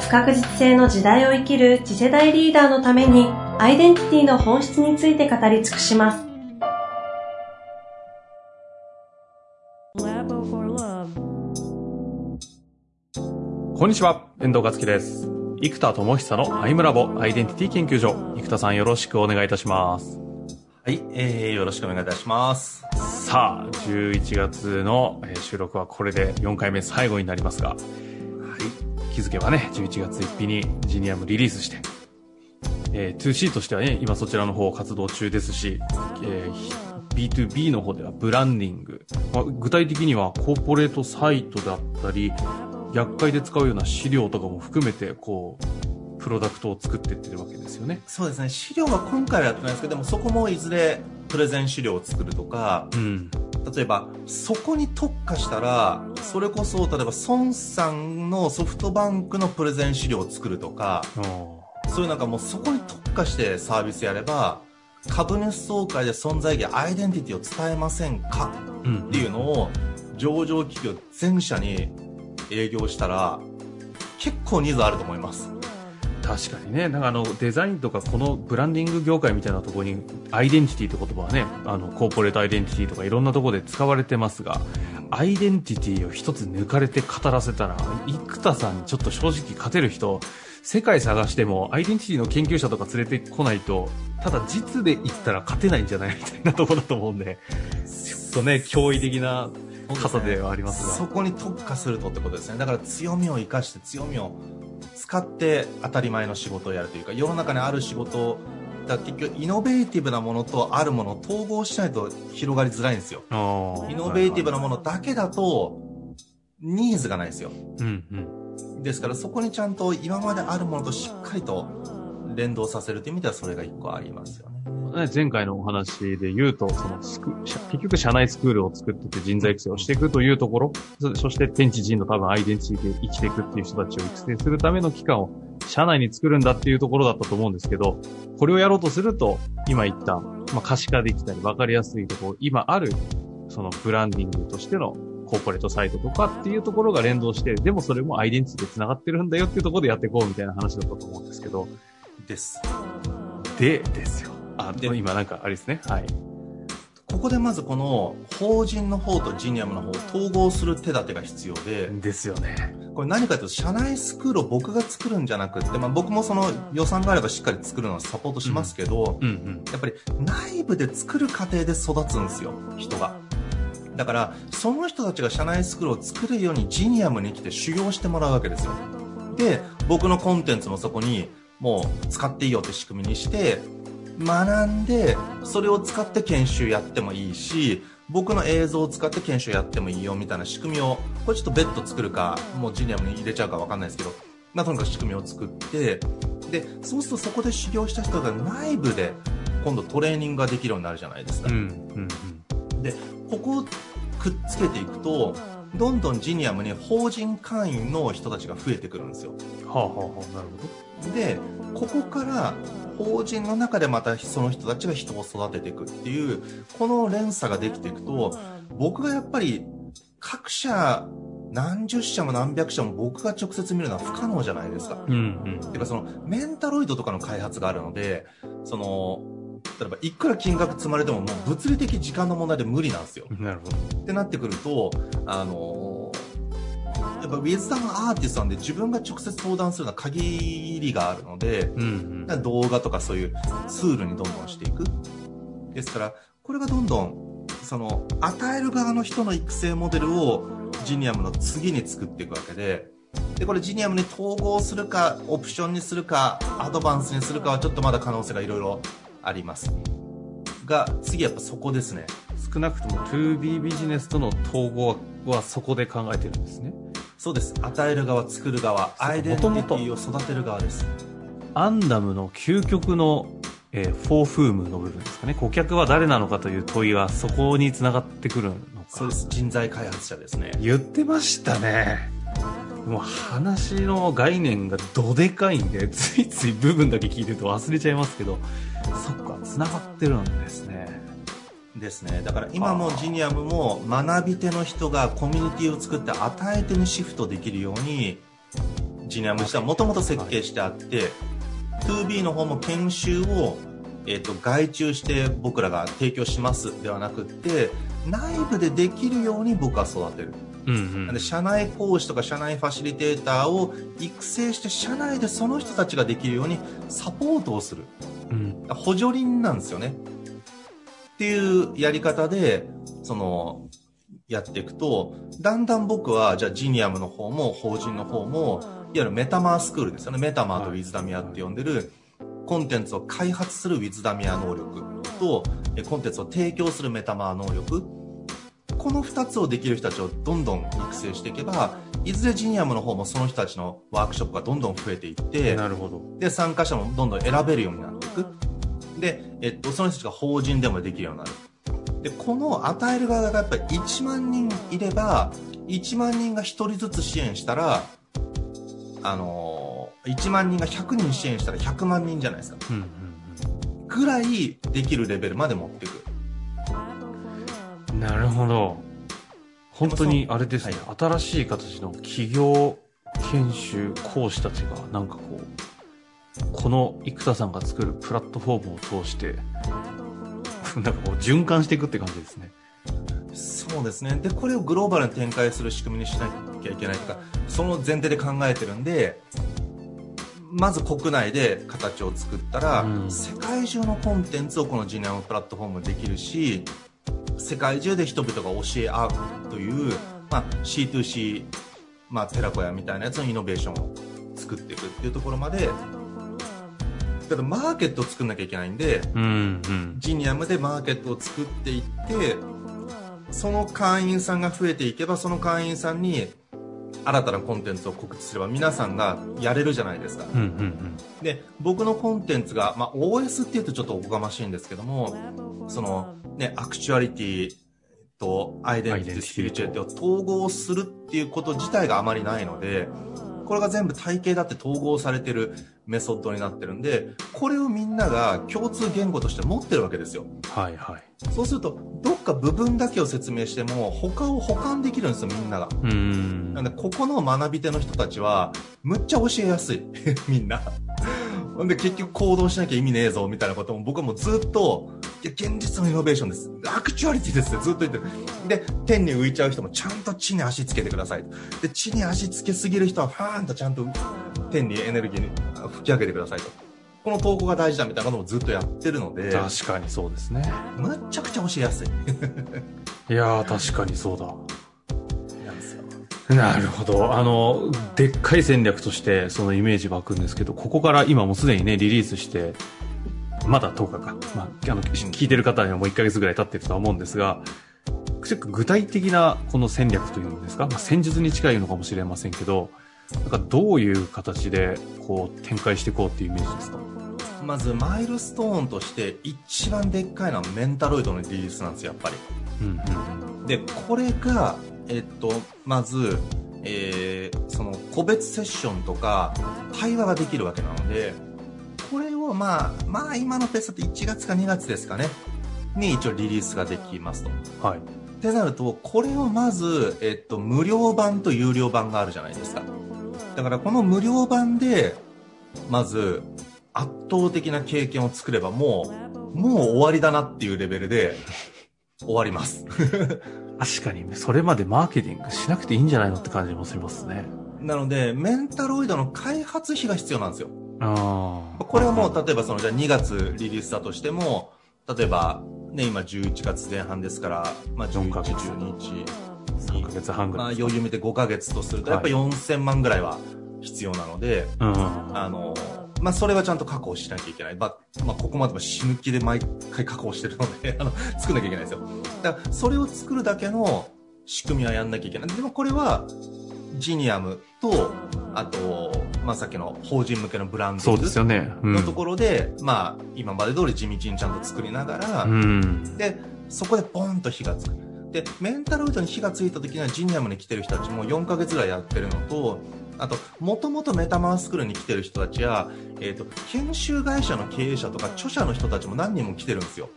不確実性の時代を生きる次世代リーダーのためにアイデンティティの本質について語り尽くします。こんにちは、遠藤克樹です。生田智久のアイムラボアイデンティティ研究所。生田さんよろしくお願いいたします。はい、えー、よろしくお願いいたします。さあ、11月の収録はこれで4回目最後になりますが、はい、気づけばね、11月1日にジニアムリリースして、えー、2C としてはね、今そちらの方活動中ですし、えー、B2B の方ではブランディング、まあ、具体的にはコーポレートサイトだったり、厄介で使うような資料とかも含めて、こう、プロダクトを作っていってるわけですよね。そうですね。資料は今回はやってないですけど、でもそこもいずれプレゼン資料を作るとか、うん、例えば、そこに特化したら、それこそ、例えば、孫さんのソフトバンクのプレゼン資料を作るとか、そういうなんかもうそこに特化してサービスやれば、株主総会で存在意義、アイデンティティを伝えませんかっていうのを、上場企業全社に営業したら結構ニーズあると思います確かにね。なんかあのデザインとかこのブランディング業界みたいなところにアイデンティティって言葉はねあのコーポレートアイデンティティとかいろんなところで使われてますがアイデンティティを一つ抜かれて語らせたら生田さんにちょっと正直勝てる人世界探してもアイデンティティの研究者とか連れてこないとただ実で言ったら勝てないんじゃないみたいなところだと思うんでちょっとね驚異的な傘ではありますが。そこに特化するとってことですね。だから強みを生かして強みを使って当たり前の仕事をやるというか世の中にある仕事だ結局イノベーティブなものとあるものを統合しないと広がりづらいんですよ。イノベーティブなものだけだとニーズがないですよ、うんうん、ですからそこにちゃんと今まであるものとしっかりと連動させるという意味ではそれが一個ありますよね前回のお話で言うと、そのスク、結局社内スクールを作ってて人材育成をしていくというところ、そして天地人の多分アイデンティティで生きていくっていう人たちを育成するための期間を社内に作るんだっていうところだったと思うんですけど、これをやろうとすると、今言った、まあ、可視化できたり分かりやすいところ、今ある、そのブランディングとしてのコーポレートサイトとかっていうところが連動して、でもそれもアイデンティティで繋がってるんだよっていうところでやっていこうみたいな話だったと思うんですけど。です。で、ですよ。あ、でも今なんかあれですね。はい。ここでまずこの法人の方とジニアムの方を統合する手立てが必要で。ですよね。これ何かというと、社内スクールを僕が作るんじゃなくて、まあ僕もその予算があればしっかり作るのをサポートしますけど、うんうんうん、やっぱり内部で作る過程で育つんですよ、人が。だから、その人たちが社内スクールを作るようにジニアムに来て修行してもらうわけですよ。で、僕のコンテンツもそこにもう使っていいよって仕組みにして、学んで、それを使って研修やってもいいし、僕の映像を使って研修やってもいいよみたいな仕組みを、これちょっと別途作るか、もうジュニアムに入れちゃうかわかんないですけど、まあ、とにかく仕組みを作って、で、そうするとそこで修行した人が内部で今度トレーニングができるようになるじゃないですか。うんうんうん、で、ここをくっつけていくと、どんどんジニアムに法人会員の人たちが増えてくるんですよ。はあはあはあ、なるほど。で、ここから法人の中でまたその人たちが人を育てていくっていう、この連鎖ができていくと、僕がやっぱり各社何十社も何百社も僕が直接見るのは不可能じゃないですか。うんうん。てかそのメンタロイドとかの開発があるので、その、例えばいくら金額積まれてももう物理的時間の問題で無理なんですよ。なるほど。ってなってくると、あのやっぱウィズダムアーティストなんで自分が直接相談するのは限りがあるので、うんうん、動画とかそういうツールにどんどんしていく。ですから、これがどんどん、その、与える側の人の育成モデルをジニアムの次に作っていくわけで、で、これジニアムに統合するか、オプションにするか、アドバンスにするかはちょっとまだ可能性がいろいろあります。が、次やっぱそこですね。少なくとも 2B ビジネスとの統合はそこで考えてるんですね。そうです。与える側、作る側、アイデンティティを育てる側です。アンダムの究極の、えー、フォーフームの部分ですかね。顧客は誰なのかという問いがそこにつながってくるのか。そうです。人材開発者ですね。言ってましたね。もう話の概念がどでかいんで、ついつい部分だけ聞いてると忘れちゃいますけど、そっか、繋がってるんですね。ですね。だから今もジニアムも学び手の人がコミュニティを作って与え手にシフトできるように、ジニアム自体はもともと設計してあって、2B の方も研修を、えーと、外注して僕らが提供しますではなくって内部でできるように僕は育てる、うんうん、で社内講師とか社内ファシリテーターを育成して社内でその人たちができるようにサポートをする、うん、補助輪なんですよねっていうやり方でそのやっていくとだんだん僕はじゃあジニアムの方も法人の方もいわゆるメタマースクールですよね。メタマーとウィズダミアって呼んでる、コンテンツを開発するウィズダミア能力と、コンテンツを提供するメタマー能力。この2つをできる人たちをどんどん育成していけば、いずれジニアムの方もその人たちのワークショップがどんどん増えていって、なるほど。で、参加者もどんどん選べるようになっていく。で、えっと、その人たちが法人でもできるようになる。で、この与える側がやっぱり1万人いれば、1万人が1人ずつ支援したら、あのー、1万人が100人支援したら100万人じゃないですか。うんうんうん、ぐらいできるレベルまで持っていく。なるほど。本当にあれですね、はい、新しい形の企業研修講師たちがなんかこう、この生田さんが作るプラットフォームを通して、なんかこう循環していくって感じですね。そうですね。で、これをグローバルに展開する仕組みにしなきゃいけないとか、その前提で考えてるんで、まず国内で形を作ったら、うん、世界中のコンテンツをこのジニアムプラットフォームできるし、世界中で人々が教え合うという、まあ、C2C、まあ、寺子屋みたいなやつのイノベーションを作っていくっていうところまで、だからマーケットを作んなきゃいけないんで、うんうん、ジニアムでマーケットを作っていって、その会員さんが増えていけば、その会員さんに新たなコンテンツを告知すれば皆さんがやれるじゃないですか。うんうんうん、で、僕のコンテンツが、まあ、OS って言うとちょっとおこがましいんですけども、その、ね、アクチュアリティとアイデンティティ、スピリチュアリティを統合するっていうこと自体があまりないので、これが全部体系だって統合されてるメソッドになってるんで、これをみんなが共通言語として持ってるわけですよ。はいはい。そうすると、どっか部分だけを説明しても、他を補完できるんですよ、みんなが。うん。なんで、ここの学び手の人たちは、むっちゃ教えやすい。みんな。ほんで、結局行動しなきゃ意味ねえぞ、みたいなことも僕はもうずっと、いや、現実のイノベーションです。アクチュアリティですってずっと言ってる。で、天に浮いちゃう人もちゃんと地に足つけてください。で、地に足つけすぎる人は、ファーンとちゃんと天にエネルギーに吹き上げてくださいと。この投稿が大事だみたいなこともずっとやってるので。確かにそうですね。むっちゃくちゃ教えやすい。いやー、確かにそうだ。なるほど。あの、でっかい戦略としてそのイメージ湧くんですけど、ここから今もうすでにね、リリースして、まだ10日か。まあ、あの、聞いてる方にはもう1ヶ月ぐらい経ってるとは思うんですが、具体的なこの戦略というんですか、まあ、戦術に近いのかもしれませんけど、なんかどういう形でこう展開していこうっていうイメージですか？まずマイルストーンとして一番でっかいのはメンタロイドのリリースなんですよ、やっぱり。うんうん、で、これが、えっと、まず、えー、その個別セッションとか対話ができるわけなので、をまあ、まあ今のペースだと1月か2月ですかね、に一応リリースができますと。はい。ってなると、これをまず、えっと、無料版と有料版があるじゃないですか。だからこの無料版で、まず、圧倒的な経験を作ればもう、もう終わりだなっていうレベルで、終わります。確かに、それまでマーケティングしなくていいんじゃないのって感じもしますね。なので、メンタロイドの開発費が必要なんですよ。あこれはもう、例えばその、じゃあ2月リリースだとしても、例えば、ね、今11月前半ですから、まあ11、12日。3ヶ月半ぐらい。まあ余裕見て5ヶ月とすると、やっぱ4000万ぐらいは必要なので、はい、あの、まあ、それはちゃんと確保しなきゃいけない。まあ、まあ、ここまでも死ぬ気で毎回確保してるので、あの、作んなきゃいけないですよ。だから、それを作るだけの仕組みはやんなきゃいけない。でもこれは、ジニアムと、あと、まあ、さっきの法人向けのブランドそうですよね。のところで、まあ、今まで通り地道にちゃんと作りながら、で、そこでポンと火がつく。で、メンタロイドに火がついた時にはジニアムに来てる人たちも4ヶ月ぐらいやってるのと、あと、もともとメタマースクールに来てる人たちや、えっ、ー、と、研修会社の経営者とか著者の人たちも何人も来てるんですよ。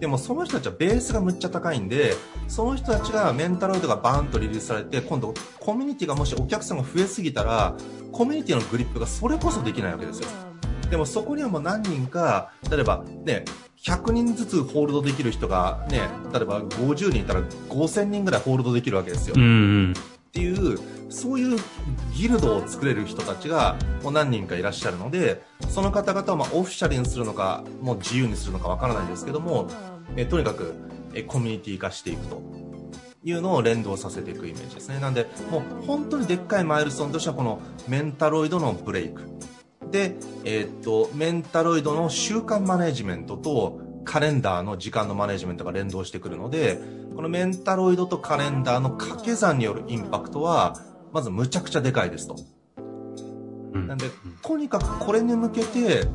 でもその人たちはベースがむっちゃ高いんで、その人たちがメンタロイドがバーンとリリースされて、今度コミュニティがもしお客さんが増えすぎたら、コミュニティのグリップがそれこそできないわけですよ。でもそこにはもう何人か、例えばね、100人ずつホールドできる人がね、例えば50人いたら5000人ぐらいホールドできるわけですよ。うんうんっていう、そういうギルドを作れる人たちがもう何人かいらっしゃるので、その方々をまあオフィシャルにするのか、もう自由にするのかわからないですけども、えとにかくえコミュニティ化していくと。いうのを連動させていくイメージですね。なんで、もう本当にでっかいマイルストーンとしてはこのメンタロイドのブレイク。で、えー、っと、メンタロイドの習慣マネジメントとカレンダーの時間のマネジメントが連動してくるので、このメンタロイドとカレンダーの掛け算によるインパクトは、まずむちゃくちゃでかいですと。なんで、とにかくこれに向けて、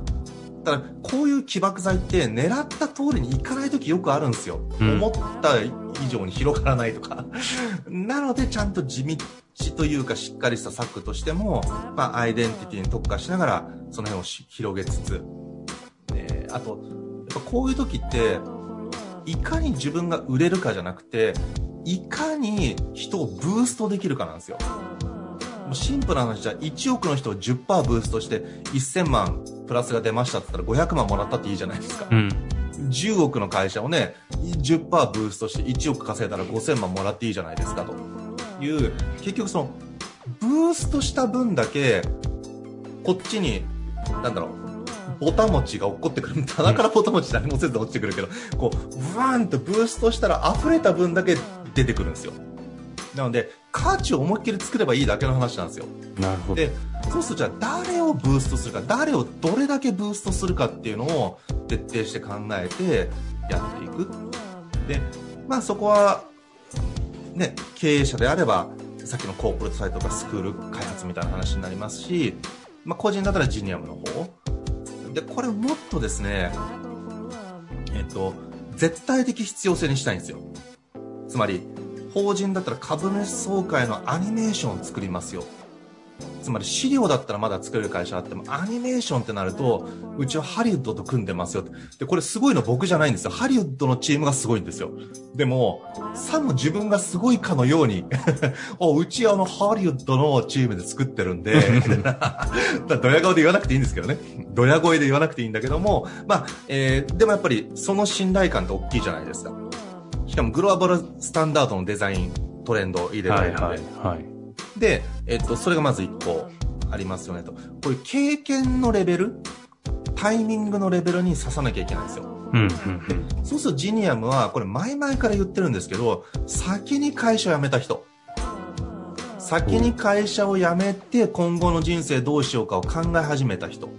だからこういう起爆剤って狙った通りにいかない時よくあるんですよ。うん、思った以上に広がらないとか。なのでちゃんと地道というかしっかりした策としても、まあアイデンティティに特化しながらその辺を広げつつ、えー、あと、ぱこういう時って、いかに自分が売れるかじゃなくて、いかに人をブーストできるかなんですよ。もうシンプルな話じゃ1億の人を10%ブーストして1000万プラスが出ましたって言ったら500万もらったっていいじゃないですか。うん、10億の会社をね、10%ブーストして1億稼いだら5000万もらっていいじゃないですかという、結局その、ブーストした分だけ、こっちに、なんだろう、ボタ持ちが落っこってくる。棚からボタ持ち何もせず落ちてくるけど、こう、ブワーンとブーストしたら溢れた分だけ出てくるんですよ。なので、価値を思いっきり作ればいいだけの話なんですよ。なるほど。で、そうするとじゃあ誰をブーストするか、誰をどれだけブーストするかっていうのを徹底して考えてやっていく。で、まあそこは、ね、経営者であれば、さっきのコーポレートサイトとかスクール開発みたいな話になりますし、まあ個人だったらジニアムの方。で、これもっとですね、えっと、絶対的必要性にしたいんですよ。つまり、法人だったら株主総会のアニメーションを作りますよ。つまり資料だったらまだ作れる会社あっても、アニメーションってなると、うちはハリウッドと組んでますよ。で、これすごいの僕じゃないんですよ。ハリウッドのチームがすごいんですよ。でも、さも自分がすごいかのように お、うちあのハリウッドのチームで作ってるんで ドヤ顔で言わなくていいんですけどね。ドヤ声で言わなくていいんだけども、まあ、えー、でもやっぱりその信頼感って大きいじゃないですか。しかもグローバルスタンダードのデザイン、トレンドを入れられるので。はいはい、はいで、えっと、それがまず1個ありますよねと。こういう経験のレベル、タイミングのレベルに刺さなきゃいけないんですよ。うんうんそうするとジニアムは、これ前々から言ってるんですけど、先に会社を辞めた人。先に会社を辞めて今後の人生どうしようかを考え始めた人。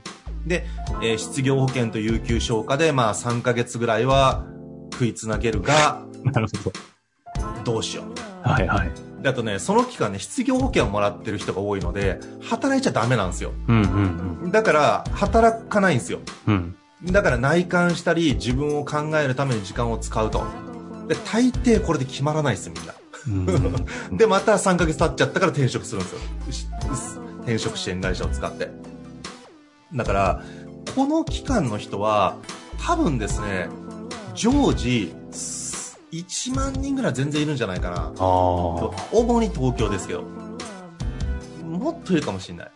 で、えー、失業保険と有給消化で、まあ3ヶ月ぐらいは食いつなげるが、なるほど。どうしよう。はいはい。で、あとね、その期間ね、失業保険をもらってる人が多いので、働いちゃダメなんですよ。うんうんうん、だから、働かないんですよ。うん、だから内観したり、自分を考えるために時間を使うと。で、大抵これで決まらないです、みんな。うん、で、また3ヶ月経っちゃったから転職するんですよ。転職支援会社を使って。だから、この期間の人は、多分ですね、常時、1万人ぐらい全然いるんじゃないかな。主に東京ですけど。もっといるかもしれない。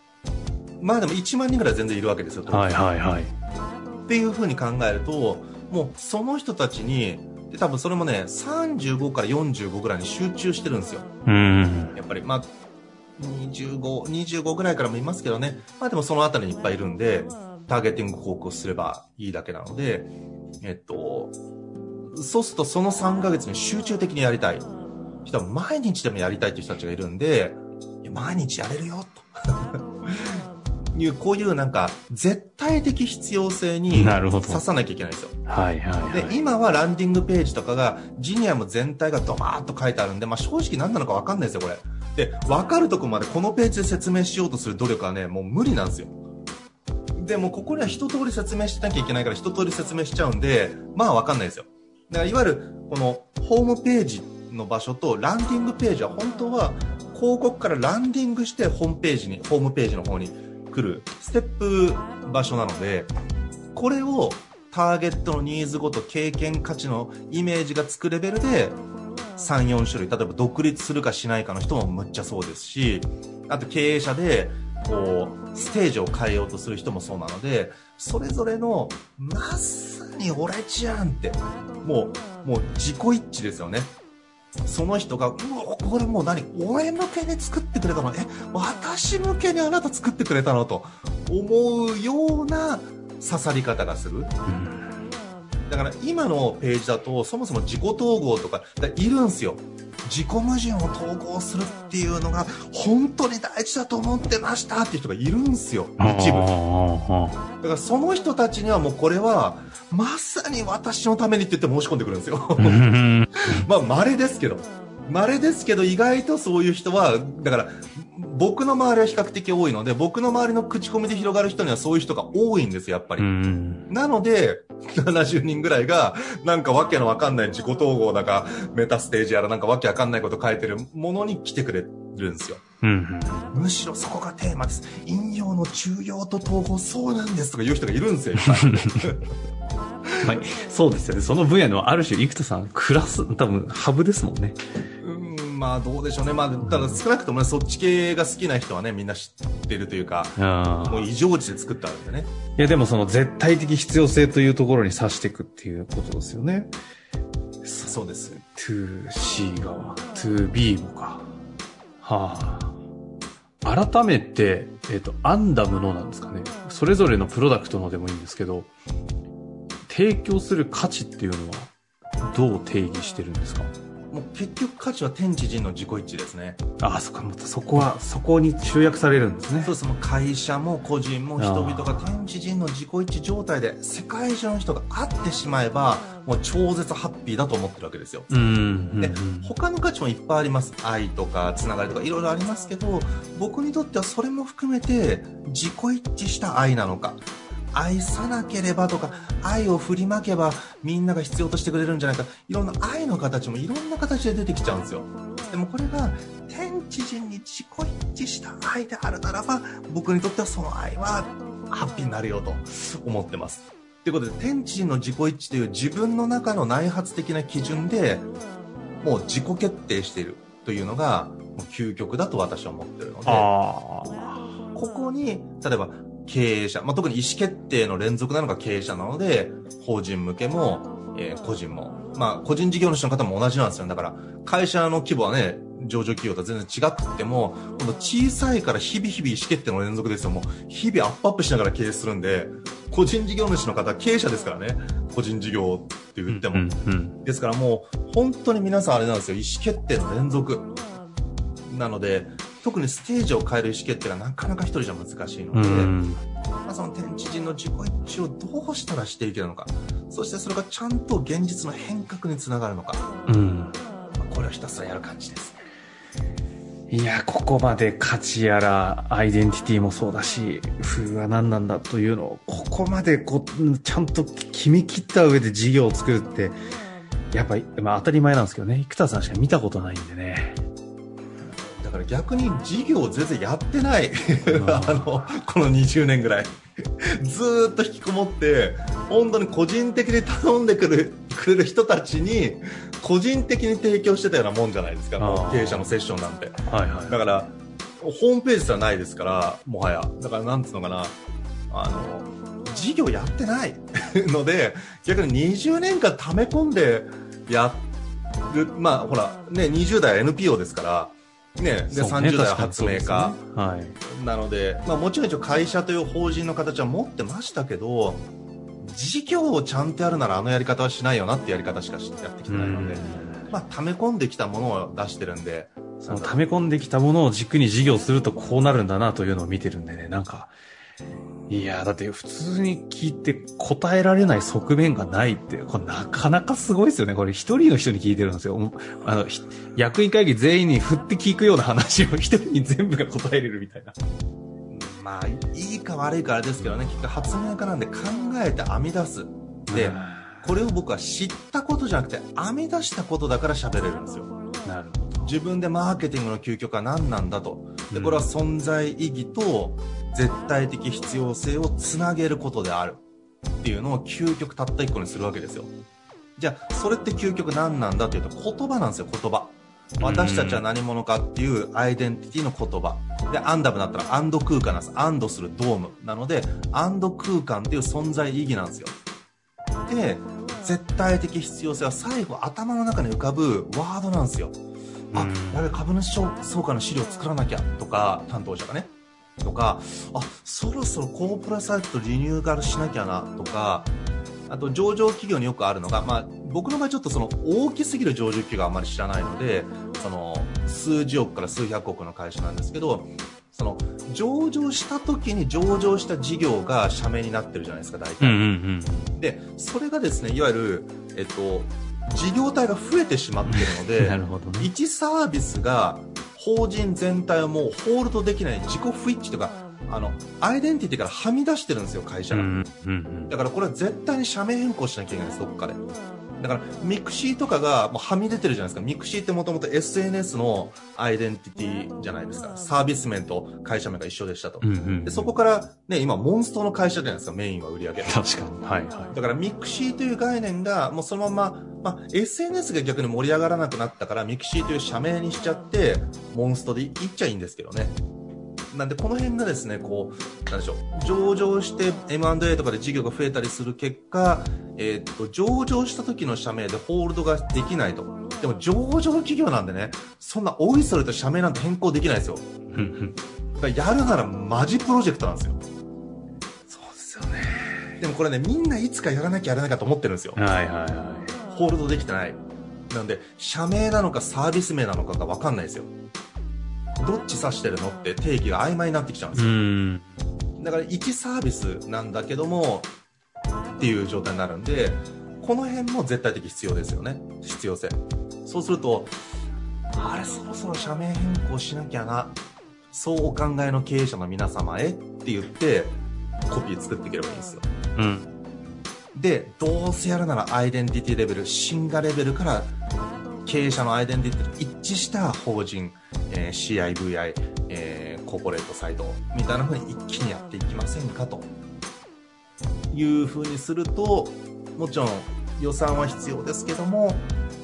まあでも1万人ぐらい全然いるわけですよ、はいはいはい。っていうふうに考えると、もうその人たちに、で多分それもね、35から45ぐらいに集中してるんですよ。うん。やっぱり、まあ、25、25ぐらいからもいますけどね。まあでもそのあたりにいっぱいいるんで、ターゲティング広告すればいいだけなので、えっと、そうするとその3ヶ月に集中的にやりたい人は毎日でもやりたいっていう人たちがいるんで、毎日やれるよ、と。いう、こういうなんか、絶対的必要性になるほど刺さなきゃいけないんですよ。はいはい、はい。で、今はランディングページとかが、ジニアム全体がドバーッと書いてあるんで、まあ正直何なのかわかんないですよ、これ。で、わかるとこまでこのページで説明しようとする努力はね、もう無理なんですよ。でもここには一通り説明しなきゃいけないから一通り説明しちゃうんで、まあわかんないですよ。だからいわゆる、このホームページの場所とランディングページは本当は広告からランディングしてホームページに、ホームページの方に来るステップ場所なので、これをターゲットのニーズごと経験価値のイメージがつくレベルで3、4種類、例えば独立するかしないかの人もむっちゃそうですし、あと経営者で、こう、ステージを変えようとする人もそうなので、それぞれの、まさに俺じゃんって、もう、もう自己一致ですよね。その人が、うわ、これもう何俺向けに作ってくれたの？え、私向けにあなた作ってくれたの？と思うような刺さり方がする。だから今のページだとそもそも自己統合とかいるんすよ。自己矛盾を統合するっていうのが本当に大事だと思ってましたっていう人がいるんすよ。一部。だからその人たちにはもうこれはまさに私のためにって言って申し込んでくるんですよ。まあ稀ですけど。稀ですけど意外とそういう人は、だから僕の周りは比較的多いので、僕の周りの口コミで広がる人にはそういう人が多いんですよ、やっぱり。なので、70人ぐらいが、なんかわけのわかんない自己統合だか、メタステージやらなんかわけわかんないこと書いてるものに来てくれるんですよ。むしろそこがテーマです。引用の中庸と統合そうなんですとか言う人がいるんですよ、いっぱい。はい、そうですよね。その分野のある種、生田さん、クラス、多分、ハブですもんね。うん、まあどうでしょうね。まあ、ただ少なくともね、そっち系が好きな人はね、みんな知ってるというか、もう異常値で作ったんでね。いや、でもその絶対的必要性というところに指していくっていうことですよね。そうです。2C 側、2B もか。はあ。改めて、えっ、ー、と、アンダムのなんですかね。それぞれのプロダクトのでもいいんですけど、提供する価値っていうのはどう定義してるんですか？もう結局価値は天地人の自己一致ですね。ああ、そっか、またそこは、そこに集約されるんですね。そうです。もう会社も個人も人々が天地人の自己一致状態で世界中の人が会ってしまえば、もう超絶ハッピーだと思ってるわけですよ。うん。で、他の価値もいっぱいあります。愛とか、つながりとか、いろいろありますけど、僕にとってはそれも含めて、自己一致した愛なのか、愛さなければとか、愛を振りまけばみんなが必要としてくれるんじゃないか。いろんな愛の形もいろんな形で出てきちゃうんですよ。でもこれが天地人に自己一致した愛であるならば、僕にとってはその愛はハッピーになるよと思ってます。ということで、天地人の自己一致という自分の中の内発的な基準で、もう自己決定しているというのが、もう究極だと私は思ってるので、ここに、例えば経営者、まあ、特に意思決定の連続なのが経営者なので、法人向けも、えー、個人も、まあ、個人事業主の方も同じなんですよ。だから、会社の規模はね、上場企業とは全然違くっても、この小さいから日々日々意思決定の連続ですよ。もう、日々アップアップしながら経営するんで、個人事業主の方、経営者ですからね。個人事業って言っても。うんうんうん、ですからもう、本当に皆さんあれなんですよ。意思決定の連続。なので、特にステージを変える意思決定がなかなか一人じゃ難しいので、まあ、その天地人の自己一致をどうしたらしていけるのか、そしてそれがちゃんと現実の変革につながるのか、うん。まあ、これをひたすらやる感じですいや、ここまで価値やら、アイデンティティもそうだし、風は何なんだというのを、ここまでこう、ちゃんと決め切った上で事業を作るって、やっぱり、まあ当たり前なんですけどね、生田さんしか見たことないんでね。から逆に事業を全然やってない。あのこの20年ぐらい。ずっと引きこもって本当に個人的に頼んでくるくれる人たちに個人的に提供してたようなもんじゃないですか。経営者のセッションなんて、はいはい、だからホームページではないですからもはや。だからなんつうのかな。あの事業やってない。ので逆に20年間溜め込んでやる。まあほらね20代 NPO ですからね、で、ね、30代は発明家、ね、はい、なので、まあ、もちろん一応会社という法人の形は持ってましたけど事業をちゃんとやるならあのやり方はしないよなってやり方しかやってきてないので、まあ、溜め込んできたものを出してるんでその溜め込んできたものを軸に事業するとこうなるんだなというのを見てるんでねなんかいや、だって普通に聞いて答えられない側面がないって、これなかなかすごいですよね。これ一人の人に聞いてるんですよ。あの、役員会議全員に振って聞くような話を 一人に全部が答えれるみたいな。まあ、いいか悪いかあれですけどね、結局発明家なんで考えて編み出す。で、これを僕は知ったことじゃなくて編み出したことだから喋れるんですよ。なるほど。自分でマーケティングの究極は何なんだと。で、これは存在意義と絶対的必要性をつなげることであるっていうのを究極たった一個にするわけですよ。じゃあ、それって究極何なんだというと言葉なんですよ、言葉。私たちは何者かっていうアイデンティティの言葉。で、アンダムだったらアンド空間なんです。アンドするドーム。なので、アンド空間っていう存在意義なんですよ。で、絶対的必要性は最後頭の中に浮かぶワードなんですよ。あ、やべ、株主総会の資料作らなきゃとか、担当者がね。とか、あ、そろそろコープラサイトリニューアルしなきゃなとか、あと上場企業によくあるのが、まあ、僕の場合ちょっとその大きすぎる上場企業はあまり知らないので、その数十億から数百億の会社なんですけど、その上場した時に上場した事業が社名になってるじゃないですか、大体。うんうんうん、で、それがですね、いわゆる、えっと、事業体が増えてしまってるので、なるほどね、1サービスが法人全体をもうホールドできない自己不一致とかあのアイデンティティからはみ出してるんですよ会社が、うんうんうん、だからこれは絶対に社名変更しなきゃいけないですどっかで。だからミクシーとかがもうはみ出てるじゃないですか。ミクシーってもともと SNS のアイデンティティじゃないですか。サービス面と会社名が一緒でしたと、うんうん、でそこからね今モンストの会社じゃないですかメインは売り上げ。確かに。はいはい。だからミクシーという概念がもうそのまままあ、SNS が逆に盛り上がらなくなったから、ミクシーという社名にしちゃって、モンストでいっちゃいいんですけどね。なんで、この辺がですね、こう、なんでしょう、上場して M&A とかで事業が増えたりする結果、えー、っと、上場した時の社名でホールドができないと。でも、上場企業なんでね、そんなおいそれと社名なんて変更できないですよ。だやるならマジプロジェクトなんですよ。そうですよね。でもこれね、みんないつかやらなきゃやらなきゃと思ってるんですよ。はいはいはい。ホールドできてない。なんで、社名なのかサービス名なのかがわかんないですよ。どっち指してるのって定義が曖昧になってきちゃうんですよ。だから1サービスなんだけども、っていう状態になるんで、この辺も絶対的必要ですよね。必要性。そうすると、あれ、そろそろ社名変更しなきゃな。そうお考えの経営者の皆様へって言って、コピー作っていければいいんですよ。うん。で、どうせやるならアイデンティティレベル、シンガレベルから経営者のアイデンティティと一致した法人、えー、CIVI、えー、コーポレートサイトみたいな風に一気にやっていきませんかという風にすると、もちろん予算は必要ですけども、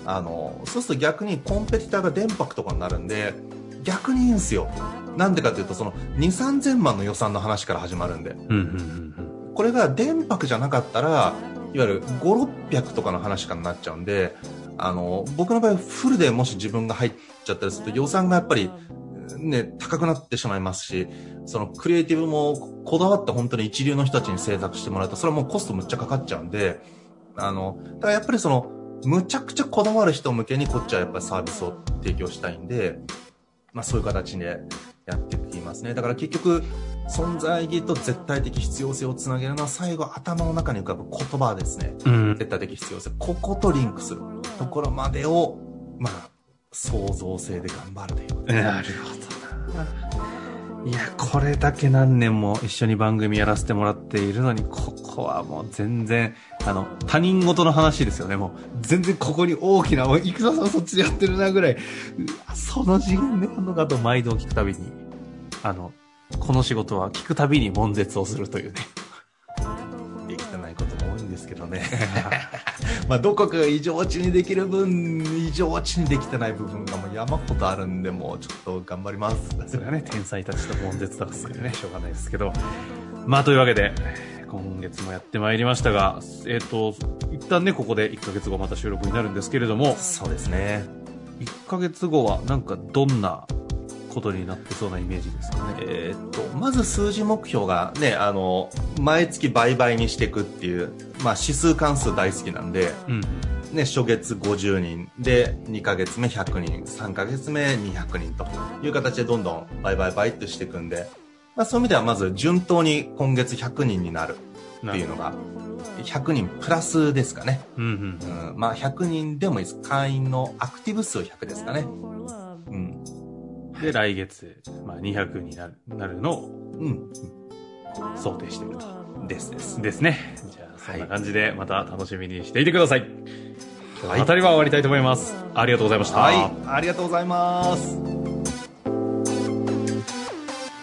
あの、そうすると逆にコンペティターが電波とかになるんで、逆にいいんですよ。なんでかというと、その2、3000万の予算の話から始まるんで。これが電波じゃなかったら、いわゆる5、600とかの話からなっちゃうんで、あの、僕の場合フルでもし自分が入っちゃったりすると予算がやっぱりね、高くなってしまいますし、そのクリエイティブもこだわって本当に一流の人たちに制作してもらうと、それはもうコストむっちゃかかっちゃうんで、あの、だからやっぱりその、むちゃくちゃこだわる人向けにこっちはやっぱりサービスを提供したいんで、まあそういう形でやっていきますね。だから結局、存在意義と絶対的必要性をつなげるのは最後頭の中に浮かぶ言葉ですね。うん、絶対的必要性。こことリンクするところまでを、まあ、創造性で頑張るということなるほどな。いや、これだけ何年も一緒に番組やらせてもらっているのに、ここはもう全然、あの、他人事の話ですよね。もう、全然ここに大きな、生田さんそっちでやってるなぐらい、その次元でやるのかと毎度聞くたびに、あの、この仕事は聞くたびに悶絶をするというね。できてないことも多いんですけどね。まあ、どこかが異常値にできる分、異常値にできてない部分がもう山ほどあるんで、もうちょっと頑張ります。それがね、天才たちと悶絶だっていうね、しょうがないですけど。まあ、というわけで、今月もやってまいりましたが、えっ、ー、と、一旦ね、ここで1ヶ月後また収録になるんですけれども。そうですね。1ヶ月後は、なんかどんなことになってそうなイメージですかね。えー、っと、まず数字目標がね、あの、毎月倍々にしていくっていう、まあ指数関数大好きなんで、うん、ね、初月50人で、2ヶ月目100人、3ヶ月目200人という形でどんどん倍々倍ってしていくんで、まあ、そういう意味ではまず順当に今月100人になるっていうのが、100人プラスですかね。うんうんうん、まあ100人でもいいです。会員のアクティブ数100ですかね。うん。で、来月、まあ200になるなるのを、うん、想定していると。ですです。ですね。じゃあ、そんな感じでまた楽しみにしていてください。はい、当たりは終わりたいと思います。ありがとうございました。はい、ありがとうございます。